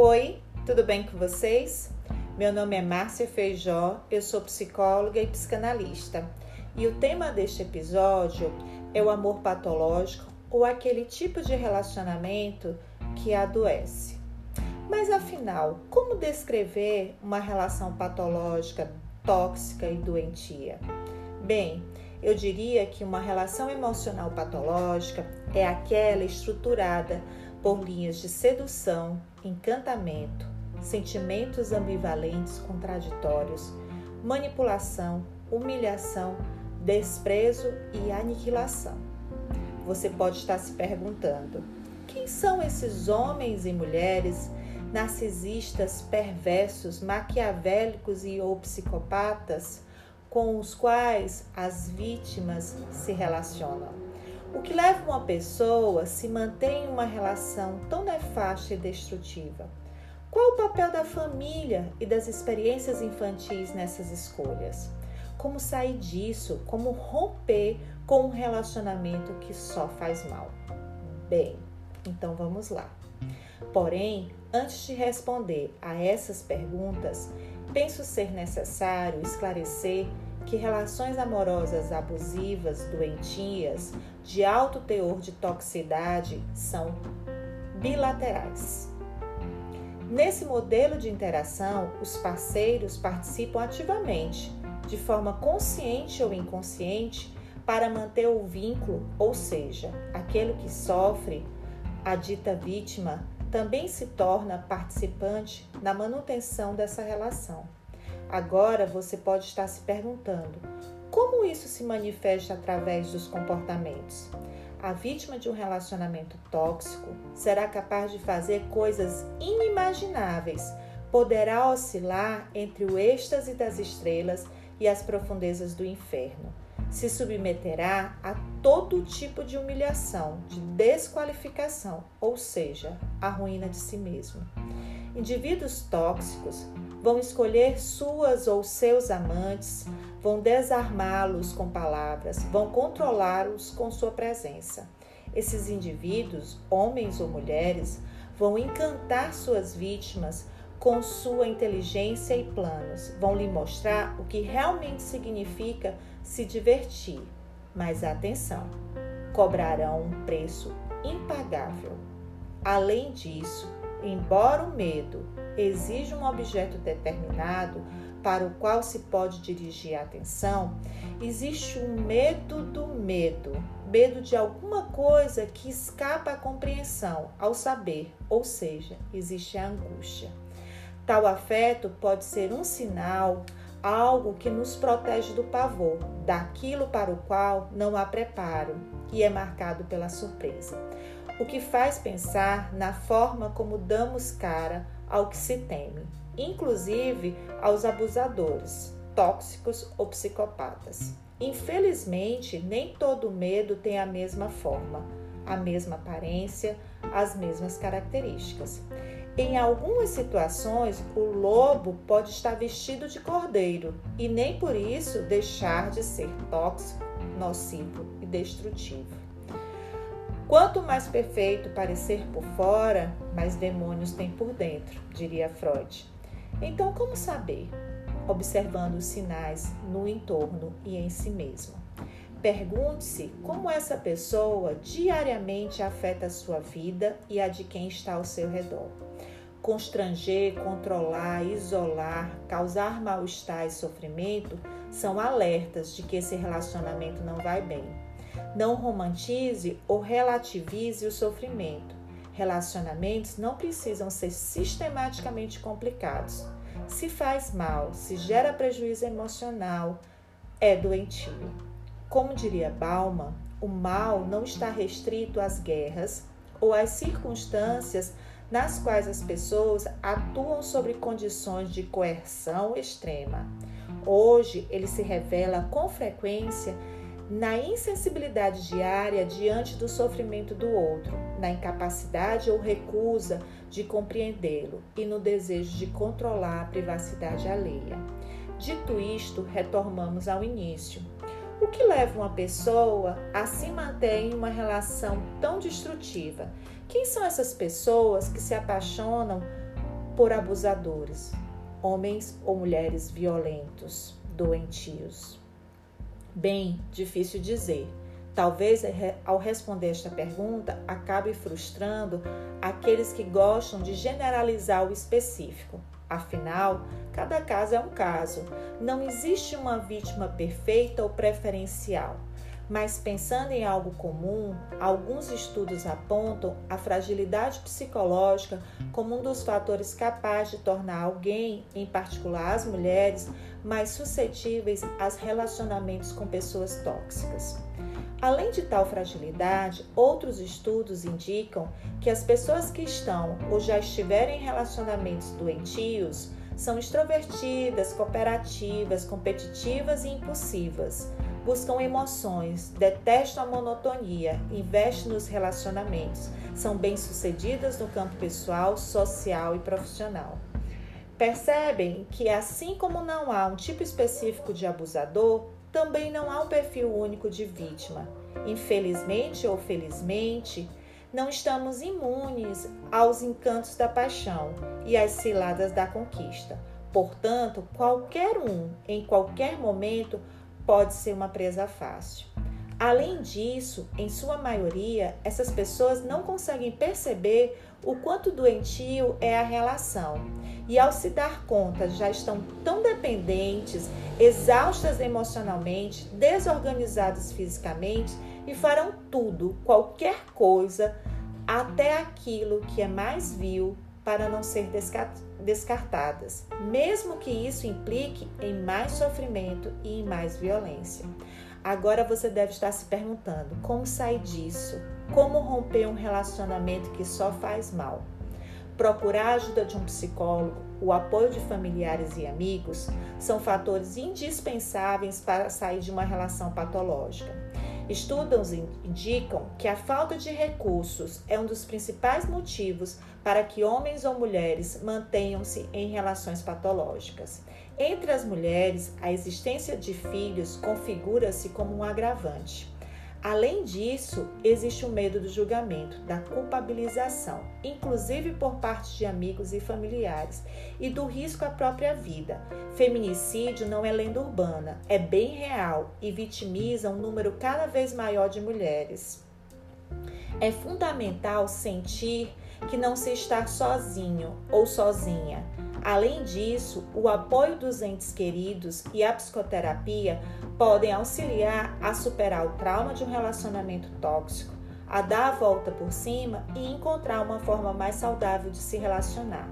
Oi, tudo bem com vocês? Meu nome é Márcia Feijó, eu sou psicóloga e psicanalista. E o tema deste episódio é o amor patológico ou aquele tipo de relacionamento que adoece. Mas afinal, como descrever uma relação patológica, tóxica e doentia? Bem, eu diria que uma relação emocional patológica é aquela estruturada por linhas de sedução, encantamento, sentimentos ambivalentes contraditórios, manipulação, humilhação, desprezo e aniquilação. Você pode estar se perguntando: quem são esses homens e mulheres narcisistas, perversos, maquiavélicos e ou psicopatas com os quais as vítimas se relacionam? O que leva uma pessoa a se manter em uma relação tão nefasta e destrutiva? Qual o papel da família e das experiências infantis nessas escolhas? Como sair disso? Como romper com um relacionamento que só faz mal? Bem, então vamos lá. Porém, antes de responder a essas perguntas, penso ser necessário esclarecer que relações amorosas abusivas, doentias, de alto teor de toxicidade são bilaterais. Nesse modelo de interação, os parceiros participam ativamente, de forma consciente ou inconsciente, para manter o vínculo, ou seja, aquele que sofre, a dita vítima, também se torna participante na manutenção dessa relação. Agora você pode estar se perguntando: como isso se manifesta através dos comportamentos? A vítima de um relacionamento tóxico será capaz de fazer coisas inimagináveis, poderá oscilar entre o êxtase das estrelas e as profundezas do inferno. Se submeterá a todo tipo de humilhação, de desqualificação, ou seja, a ruína de si mesmo. Indivíduos tóxicos vão escolher suas ou seus amantes, vão desarmá-los com palavras, vão controlá-los com sua presença. Esses indivíduos, homens ou mulheres, vão encantar suas vítimas com sua inteligência e planos, vão lhe mostrar o que realmente significa se divertir. Mas atenção, cobrarão um preço impagável. Além disso, embora o medo exija um objeto determinado para o qual se pode dirigir a atenção, existe um medo do medo, medo de alguma coisa que escapa à compreensão, ao saber, ou seja, existe a angústia. Tal afeto pode ser um sinal, algo que nos protege do pavor, daquilo para o qual não há preparo e é marcado pela surpresa. O que faz pensar na forma como damos cara ao que se teme, inclusive aos abusadores, tóxicos ou psicopatas. Infelizmente, nem todo medo tem a mesma forma, a mesma aparência, as mesmas características. Em algumas situações, o lobo pode estar vestido de cordeiro e nem por isso deixar de ser tóxico, nocivo e destrutivo. Quanto mais perfeito parecer por fora, mais demônios tem por dentro, diria Freud. Então, como saber? Observando os sinais no entorno e em si mesmo. Pergunte-se como essa pessoa diariamente afeta a sua vida e a de quem está ao seu redor. Constranger, controlar, isolar, causar mal-estar e sofrimento são alertas de que esse relacionamento não vai bem. Não romantize ou relativize o sofrimento. Relacionamentos não precisam ser sistematicamente complicados. Se faz mal, se gera prejuízo emocional, é doentio. Como diria Bauman, o mal não está restrito às guerras ou às circunstâncias nas quais as pessoas atuam sobre condições de coerção extrema. Hoje, ele se revela com frequência na insensibilidade diária diante do sofrimento do outro, na incapacidade ou recusa de compreendê-lo e no desejo de controlar a privacidade alheia. Dito isto, retornamos ao início. O que leva uma pessoa a se manter em uma relação tão destrutiva? Quem são essas pessoas que se apaixonam por abusadores, homens ou mulheres violentos, doentios? Bem, difícil dizer. Talvez ao responder esta pergunta acabe frustrando aqueles que gostam de generalizar o específico. Afinal, cada caso é um caso. Não existe uma vítima perfeita ou preferencial. Mas pensando em algo comum, alguns estudos apontam a fragilidade psicológica como um dos fatores capazes de tornar alguém, em particular as mulheres, mais suscetíveis a relacionamentos com pessoas tóxicas. Além de tal fragilidade, outros estudos indicam que as pessoas que estão ou já estiverem em relacionamentos doentios são extrovertidas, cooperativas, competitivas e impulsivas buscam emoções, detestam a monotonia, investem nos relacionamentos, são bem-sucedidas no campo pessoal, social e profissional. Percebem que, assim como não há um tipo específico de abusador, também não há um perfil único de vítima. Infelizmente ou felizmente, não estamos imunes aos encantos da paixão e às ciladas da conquista. Portanto, qualquer um, em qualquer momento, pode ser uma presa fácil. Além disso, em sua maioria, essas pessoas não conseguem perceber o quanto doentio é a relação. E ao se dar conta, já estão tão dependentes, exaustas emocionalmente, desorganizadas fisicamente e farão tudo, qualquer coisa, até aquilo que é mais vil para não ser descartadas, mesmo que isso implique em mais sofrimento e em mais violência. Agora você deve estar se perguntando: como sair disso? Como romper um relacionamento que só faz mal? Procurar a ajuda de um psicólogo, o apoio de familiares e amigos são fatores indispensáveis para sair de uma relação patológica. Estudos indicam que a falta de recursos é um dos principais motivos para que homens ou mulheres mantenham-se em relações patológicas. Entre as mulheres, a existência de filhos configura-se como um agravante. Além disso, existe o medo do julgamento, da culpabilização, inclusive por parte de amigos e familiares, e do risco à própria vida. Feminicídio não é lenda urbana, é bem real e vitimiza um número cada vez maior de mulheres. É fundamental sentir que não se está sozinho ou sozinha Além disso, o apoio dos entes queridos e a psicoterapia podem auxiliar a superar o trauma de um relacionamento tóxico, a dar a volta por cima e encontrar uma forma mais saudável de se relacionar.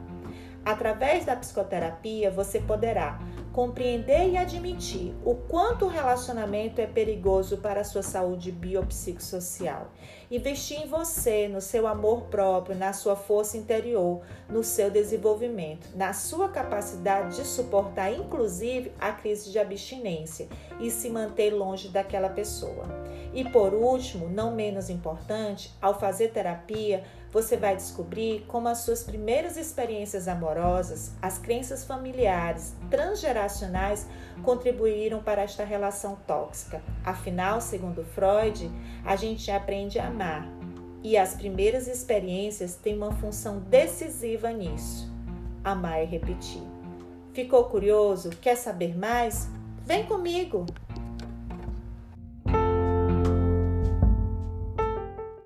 Através da psicoterapia, você poderá compreender e admitir o quanto o relacionamento é perigoso para a sua saúde biopsicossocial. Investir em você, no seu amor próprio, na sua força interior, no seu desenvolvimento, na sua capacidade de suportar, inclusive, a crise de abstinência e se manter longe daquela pessoa. E por último, não menos importante, ao fazer terapia, você vai descobrir como as suas primeiras experiências amorosas, as crenças familiares, transgeracionais contribuíram para esta relação tóxica. Afinal, segundo Freud, a gente aprende a amar e as primeiras experiências têm uma função decisiva nisso: amar e repetir. Ficou curioso? Quer saber mais? Vem comigo!